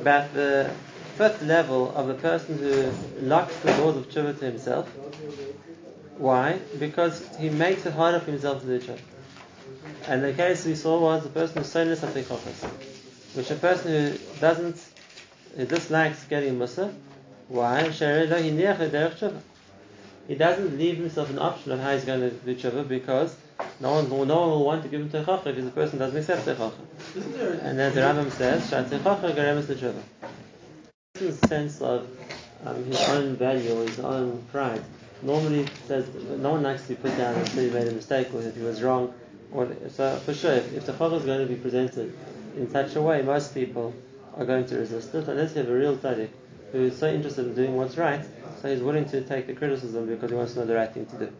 about the fifth level of a person who locks the doors of tshuva to himself. Why? Because he makes it harder for himself to do tshuva. And the case we saw was the person who who's sonus afichachas, which a person who doesn't, who dislikes getting musa. Why? He doesn't leave himself an option of how he's going to do tshuva because no one, no one will want to give him techacha if the person doesn't accept techacha. And as the Rambam says, techacha garemes techacha. Person's sense of um, his own value or his own pride normally says no one likes to be put down and say he made a mistake or that he was wrong. Or, so for sure, if, if the chacham is going to be presented in such a way, most people are going to resist it unless you have a real tzaddik who is so interested in doing what's right, so he's willing to take the criticism because he wants to know the right thing to do.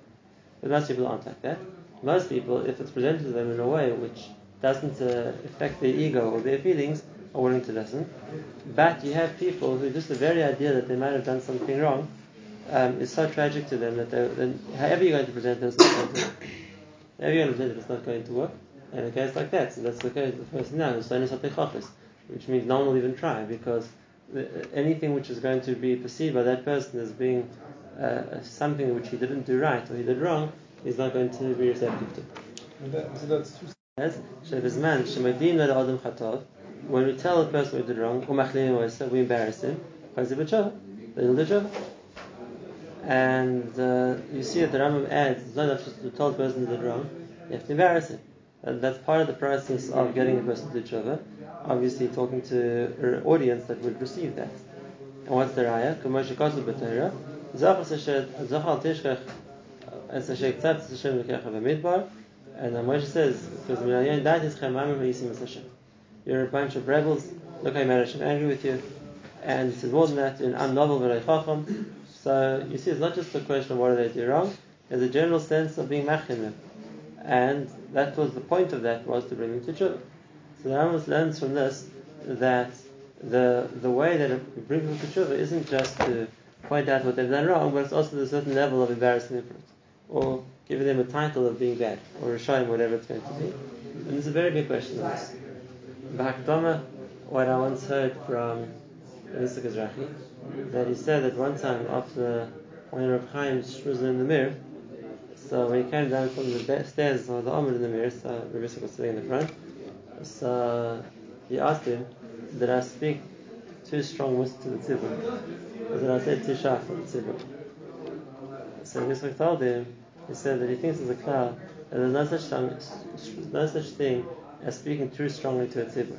But most people aren't like that. Most people, if it's presented to them in a way which doesn't uh, affect their ego or their feelings, are willing to listen. But you have people who just the very idea that they might have done something wrong um, is so tragic to them that they, however you're going to present this, however you're going to present it, it's not going to work. And a case like that, so that's the case. The person now is which means no one will even try because anything which is going to be perceived by that person as being uh, something which he didn't do right or he did wrong is not going to be receptive to. And that, so that's. When we tell a person we did wrong, we embarrass him, and uh, you see that the Rambam adds, it's not enough just to tell the person did wrong, you have to embarrass him. And that's part of the process of getting a person to do tshuva. Obviously, talking to an audience that would receive that. And what's the raya? Zachal tishkach, es eh, hashed tzat Hashem l'kecha b'midbar, and Moshe says, because that is chemamim v'yisim Hashem. You're a bunch of rebels, look I made Hashem angry with you, and he says more than that, in am novel v'rei So you see, it's not just a question of what do they do wrong, there's a general sense of being machim and that was the point of that was to bring them to tshuva. So the Rambam learns from this that the the way that it brings them to tshuva isn't just to point out what they've done wrong, but it's also a certain level of embarrassment for or giving them a title of being bad, or showing whatever it's going to be. And there's a very big question on this. What I once heard from Mr. Gazrachi, that he said that one time after when Rav Chaim was in the Mir, so when he came down from the stairs, or the Amr in the Mir, so Rabbi was sitting in the front. So he asked him, Did I speak too strong words to the tzibur? Or did I say too sharp for the tzibur? So Rabbi told him, he said that he thinks there's a cloud, and there's no such, thing, no such thing as speaking too strongly to a tzibur.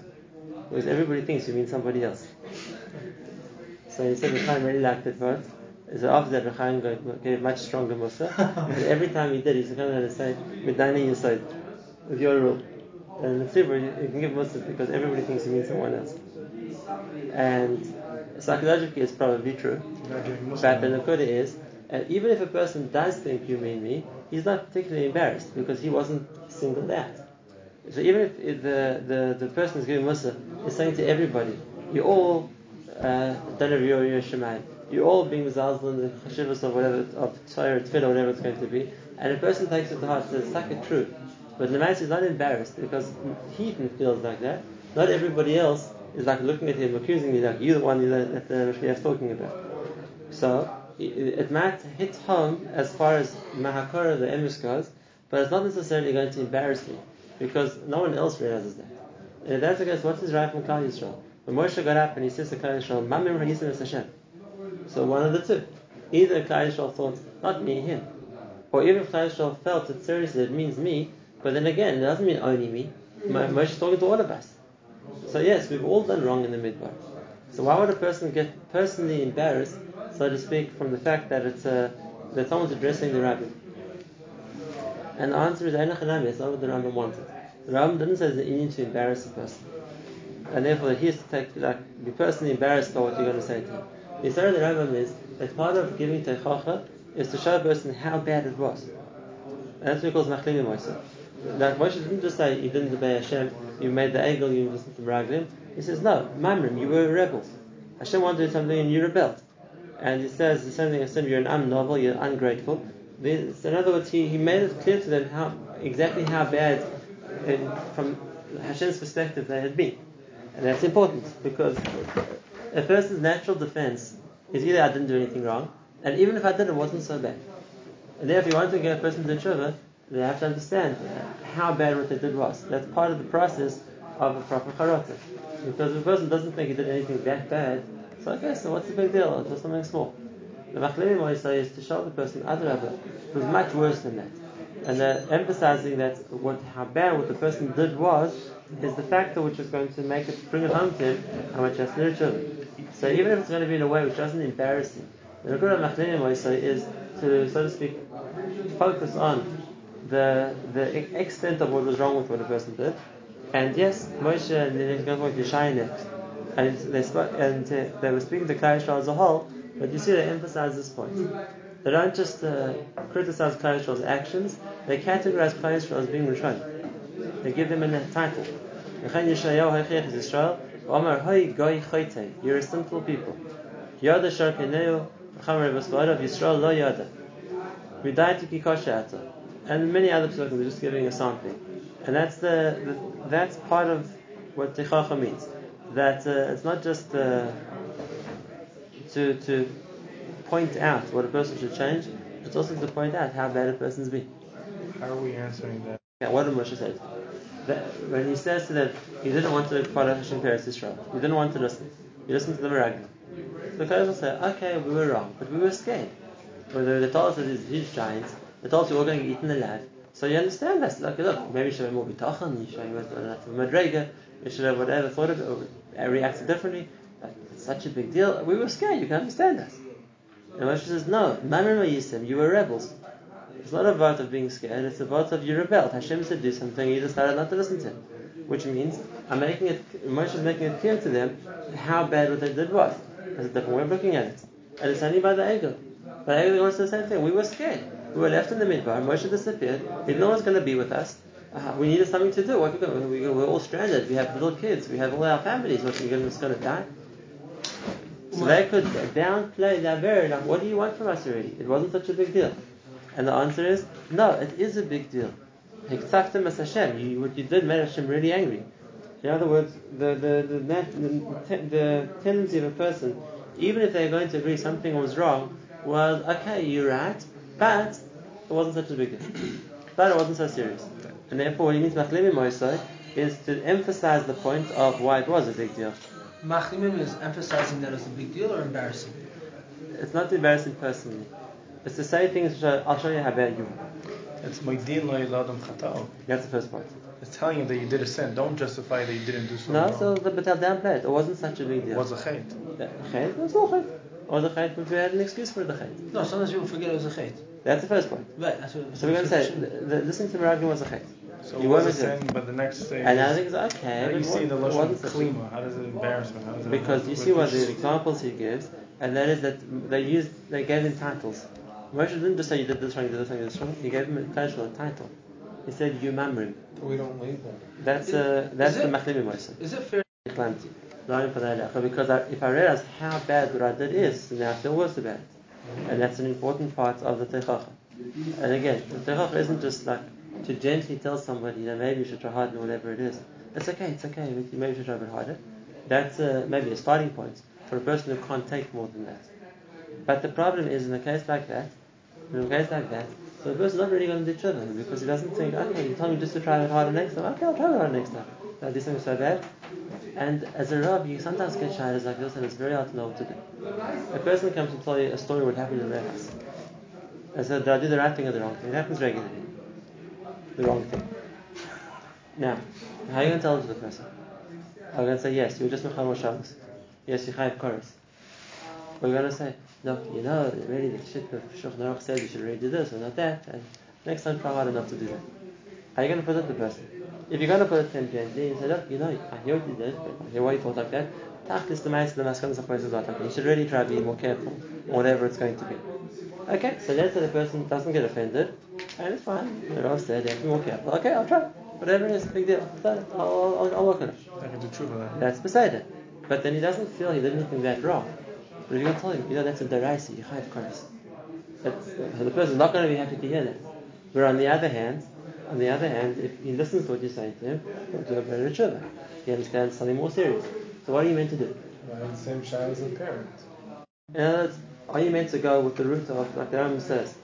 Because everybody thinks you mean somebody else. So he said the time really liked it first. So after that, Rechaim gave much stronger Musa. and every time he did, he used to come down and say, Medani Yisod, with your rule. And the Tzibur, you can give Musa because everybody thinks you mean someone else. And psychologically, it's probably true. But the Nakuda is, and even if a person does think you mean me, he's not particularly embarrassed because he wasn't singled out. So even if the, the, the person who's giving Musa is saying to everybody, you all uh, don't have your Shemayim you're all being mizalzel in the chashivas of whatever, of Torah, tefillah, whatever it's going to be, and a person takes it to heart, says, it's like a true. But the man is not embarrassed because he even feels like that. Not everybody else is like looking at him, accusing me, like you're the one that the Mashgiach is talking about. So it, might hit home as far as Mahakara, the emes goes, but it's not necessarily going to embarrass me because no one else realizes that. And that's case, what's his right from Klal Yisrael? When Moshe got up and he says to Klal Yisrael, Mamim Hanisim Hashem. So one of the two. Either Klal Yisrael thought, not me, him. Or even if Klal Yisrael felt it seriously, it means me, but then again, it doesn't mean only me. Moshe is talking to all of us. So yes, we've all done wrong in the midbar. So why would a person get personally embarrassed, so to speak, from the fact that it's uh, that someone's addressing the rabbi? And the answer is Einachanami, it's not what the Rambam wanted. The Rambam didn't say that you need to embarrass a person. And therefore he has to take like be personally embarrassed by what you're going to say to him. The Yisrael of the Rambam is that part of giving Teichacha is to show a person how bad it was. And that's what he calls Machlimi Moshe. Like Moshe didn't just say, you didn't obey Hashem, you made the Egel, you listened to Meraglim. He says, no, Mamrim, you were a rebel. Hashem wanted something and you rebelled. And he says the same thing as you're an unnovel, you're ungrateful. In other words, he, he made it clear to them how exactly how bad, from Hashem's perspective, they had been. And that's important because a person's natural defense is either I didn't do anything wrong, and even if I did, it wasn't so bad. And therefore, if you want to get a person to tshuva, they have to understand how bad what they did was. That's part of the process of a proper charata. Because if a person doesn't think he did anything that bad, so okay, so what's the big deal? It's just something small. The Machlimim say is to show the person, Adrabah, it was much worse than that. And they're emphasizing that what, how bad what the person did was, is the factor which is going to make it, bring it home to him, how much has to So even if it's going to be in a way which doesn't embarrass him, the Machlimim say is to, so to speak, focus on the the extent of what was wrong with what a person did. And yes, Moshe and the going to Yishai next, and they spoke, and uh, they were speaking to Yisrael as a whole. But you see, they emphasize this point. They don't just uh, criticize Yisrael's actions; they categorize Klal Yisrael as being Rishon. They give them a title. You're a sinful people. Yada Sharkeneu, Yisrael lo yada. And many other psukim, we're just giving a sampling. And that's the, the that's part of what Techacha means. That uh, it's not just uh, to to point out what a person should change, it's also to point out how bad a person's been. How are we answering that? Yeah, what did Moshe say? That when he says to them, he didn't want to follow Hashem Peretz Israel. He didn't want to listen. He listened to the Meraglim. The Kohen will say, okay, we were wrong, but we were scared. When they told us that these huge giants, they told we were going to eat in the alive. So you understand that. Like, look, maybe you should have more bitachon, you should have enough of madrega, you should have whatever, thought it, or reacted differently. It's such a big deal. We were scared, you can understand us. And Moshe says, no, Mamre Yisim, you were rebels. It's not a vote of being scared, it's a vote of you rebelled. Hashem said do something, you decided not to listen to him. Which means, I'm making it, Moshe is making it clear to them how bad what they did was. There's a different way of looking at it. And it's only by the ego. But the ego wants the same thing. We were scared. We were left in the midbar. Moshe disappeared. Know what was going to be with us. Uh, we needed something to do. What we, we're all stranded. We have little kids. We have all our families. What, are we're going to die? So they could downplay that very, like, what do you want from us already? It wasn't such a big deal. And the answer is, no, it is a big deal. as Hashem. You, what you did made Hashem really angry. In other words, the, the, the, the, the tendency of a person, even if they're going to agree something was wrong, was, okay, you're right, but it wasn't such a big deal. but it wasn't so serious. And therefore, what he means Machlimi Moisai is to emphasize the point of why it was a big deal. Machlimim is emphasizing that it's a big deal or embarrassing? It's not embarrassing personally. It's to say things which I'll show you how bad you are. It's Moidin lo yiladam chatao. That's the first part. It's telling you that you did a sin. Don't justify that you didn't do something No, wrong. so the they'll downplay it. It wasn't such a big deal. It was a chait. Chait? It was no chait. It was a chait, but we had an excuse for the chait. No, sometimes people forget it was a chait. That's the first point. Right, that's what. So we're going to say, the, the, listening to Meraglim was a chait. So You it was a weren't sin, but the next stage. And I is- think it's okay. How do but you it see the wasn't- lashon wasn't such a- klima? How does it embarrassment? How does it Because you see what the examples he gives, and that is that they used, they gave him titles. Moshe didn't just say you did this wrong, you did this wrong, you did this wrong. He gave him a title. a title. He said you mamrim. We don't label. That's uh, that's Is the it- Machlimi Moshe. Is it fair? Calamity. Not even for that because I, if I realize how bad what I did is, then I feel worse about it. And that's an important part of the techacha. And again, the techacha isn't just like to gently tell somebody, know, maybe you should try harder or whatever it is. It's okay, it's okay, maybe you should try a bit harder. That's uh, maybe a starting point for a person who can't take more than that. But the problem is in a case like that, in a case like that, so the person's not really going to do because he doesn't think, okay, you told me just to try it harder next time. Okay, I'll try it harder next time. Did I do something so bad? And as a Rav, you sometimes get shaylas like this and it's very hard to know what to do. A person comes to tell you a story what happened in their house. I said, did I do the right thing or the wrong thing? It happens regularly. The wrong thing. Now, how are you going to tell it to the person? You going to say, yes, you were just Mechal Shabbos. Yes, you chayav chorus. Or you're going to say, no, you know, really the shit of Shulchan Aruch said you should really do this or not that, and next time try hard enough to do that. How are you going to it the person? If you're going to put to him gently and say, look, you know, I hear what you did, but I hear why you thought like that. Tachlis the mice, the maskanas of places like that. You should really try to be more careful, whatever it's going to be. Okay, so let's say the person doesn't get offended, and it's fine. The Rav said, yeah, be more careful. Okay, I'll try. Whatever it is, big deal. I'll, I'll, I'll work on it. I can do tshuva. That's beside it. But then he doesn't feel he did anything that wrong. But if you're going to tell him, you know, that's a deraisi, you have chorus. That's, the person's not going to be happy to hear that. But on the other hand, On the other hand, if he listens to what you're saying to him, he'll do a better tshuva. He understands something more serious. So what are you meant to do? The same child as a parent. In other words, are you meant to go with the route of, like the Rambam says,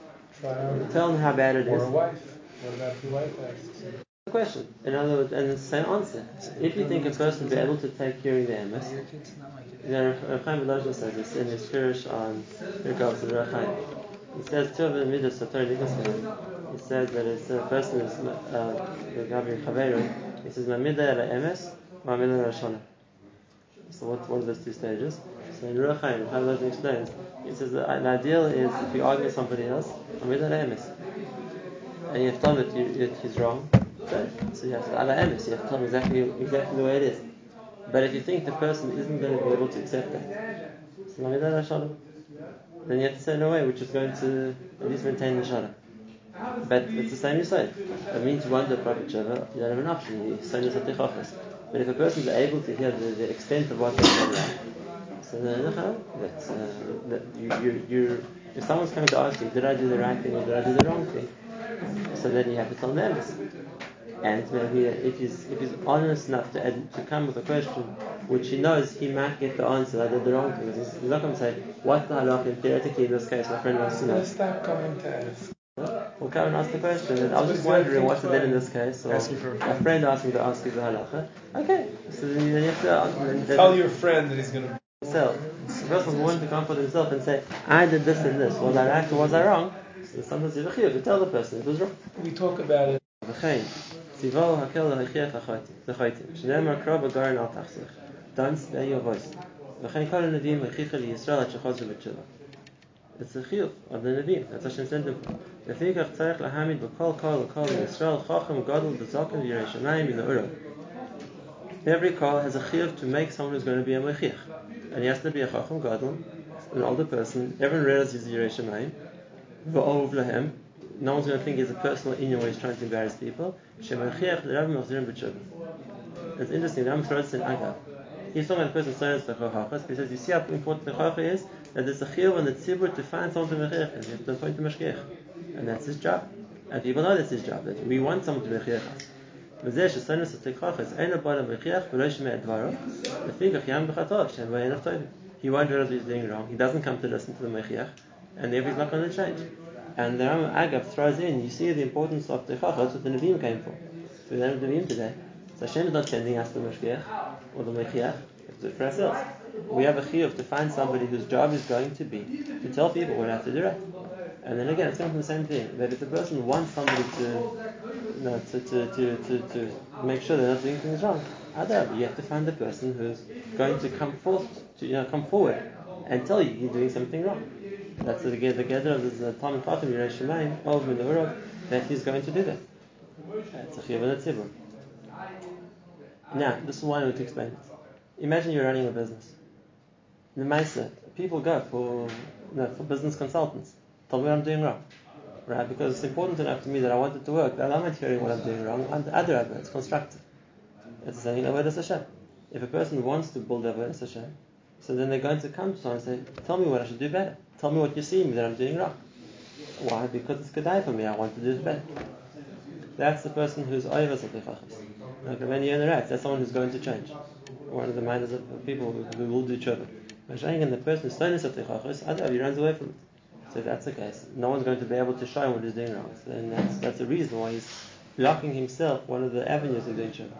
Try tell him how bad it Or is? a wife. What about if the wife asks? The question. In other words, and it's the same answer. If you think a person will be able to take hearing the emes, Your kids, not my kids. you know, Rav Chaim says this in his Pirish on regards to Rav Chaim. He says two of the midas of Torah He says that it's a person is the Gabi Chaveru. He says Mamida ala emes, Mamida ala shana. So what what are those two stages? So in Rav Chaim Volozhin explains. He says that an ideal is if you argue with somebody else, Mamida ala emes, and you have told that, you, that he's wrong. So, you have to ala emes. You have to tell him exactly exactly the way it is. But if you think the person isn't going to be able to accept that, so Mamida ala then you have to say in a way which is going to at least maintain the shana. But it's the same say. It means you want the prophet Shava, you don't have an option. You this at the chachas. But if a person is able to hear the, the extent of what they're saying, so that's, uh, that you, you, you, if someone's coming to ask you, did I do the right thing or did I do the wrong thing? So then you have to tell them this. And maybe if he's if he's honest enough to ad- to come with a question which he knows he might get the answer, I did the wrong thing. He's, not going to say, what's the halakha? Theoretically, in this case, my friend wants to know Let's stop coming to ask. We'll come and ask the question. And I was just wondering what to do in this case. Or Ask you for a my friend asked me to ask you the halacha. Okay, so then you have to answer. Then, Tell your friend that he's gonna. himself. The person willing to come for himself and say, I did this and this. Was I right or was I wrong? So sometimes you have a chiyuv to tell the person it was wrong. We talk about it. וכן, ציוו הקל להוכיח לחייטים, שנאמר קרא בגרן אל תחסוך, don't spare your voice. וכן כל הנביאים הכיחה לישראל עד שחוזר בתשובה. It's a chiyuv of the Nevi'im. That's Hashem sent them for. Lefikach tzarech lahamid b'kol kol kol Yisrael chacham gadol in the v'la'ura. Every call has a chiyuv to make someone who's going to be a mechiach. And he has to be a chacham gadol, an older person. Everyone realizes he's a Yerei Shemayim. V'ov lahem. No one's going to think he's a personal inyan where he's trying to embarrass people. Shemechiach l'rabim machzirim b'tshuva. It's interesting, the Ram throws in Agav. He's talking about the person who says the chachas, says, you see how important the chacha is, That there's a chiyuv on the tzibur to find someone to mechiach, and you have to appoint a mashgiach, and that's his job. And people know that's his job. That we want someone to mechiach us. וזה שסנוס התכחס אין הבא למכריח ולא ישמע את דברו לפיכך ים בחטאו שם ואין אף טוב he won't realize he's doing wrong he doesn't come to listen to the mechiach and therefore he's not going to change and the Rambam Agav throws in you see the importance of Techach that's what the Nevi'im came for so we don't have Nevi'im today so Hashem is not sending us the Meshgiach or the Mechiach we have to do it for ourselves we have a chiyuv to find somebody whose job is going to be to tell people what have to do right and then again, it's coming from the same thing. That if the person wants somebody to, to, to, to, to, to make sure they're not doing things wrong, other you have to find the person who's going to come forth, to, you know, come forward and tell you you're doing something wrong. That's the the gather of this Talmud Chacham Yerei Shemayim of Minurov that he's going to do that. It's a chiyuv and a. Now, this is why one way to explain it. Imagine you're running a business. The Mesa, people go for you know, for business consultants. Tell me what I'm doing wrong. Right? Because it's important enough to me that I want it to work, I'm not hearing what I'm doing wrong. And the other Abba, it's constructive. It's saying Avodah Hashem. If a person wants to build Avodah Hashem, so then they're going to come to someone and say, Tell me what I should do better. Tell me what you see me that I'm doing wrong. Why? Because it's Kedai for me, I want to do it better. That's the person who's Oyvas of the Like when you're in the rats, that's someone who's going to change. One of the minders of people who, who will do tshuva. But saying the person stones of the Chachos, chachas, he runs away from it. So if that's the case, no one's going to be able to show him what he's doing wrong. So then that's, that's the reason why he's blocking himself one of the avenues of doing.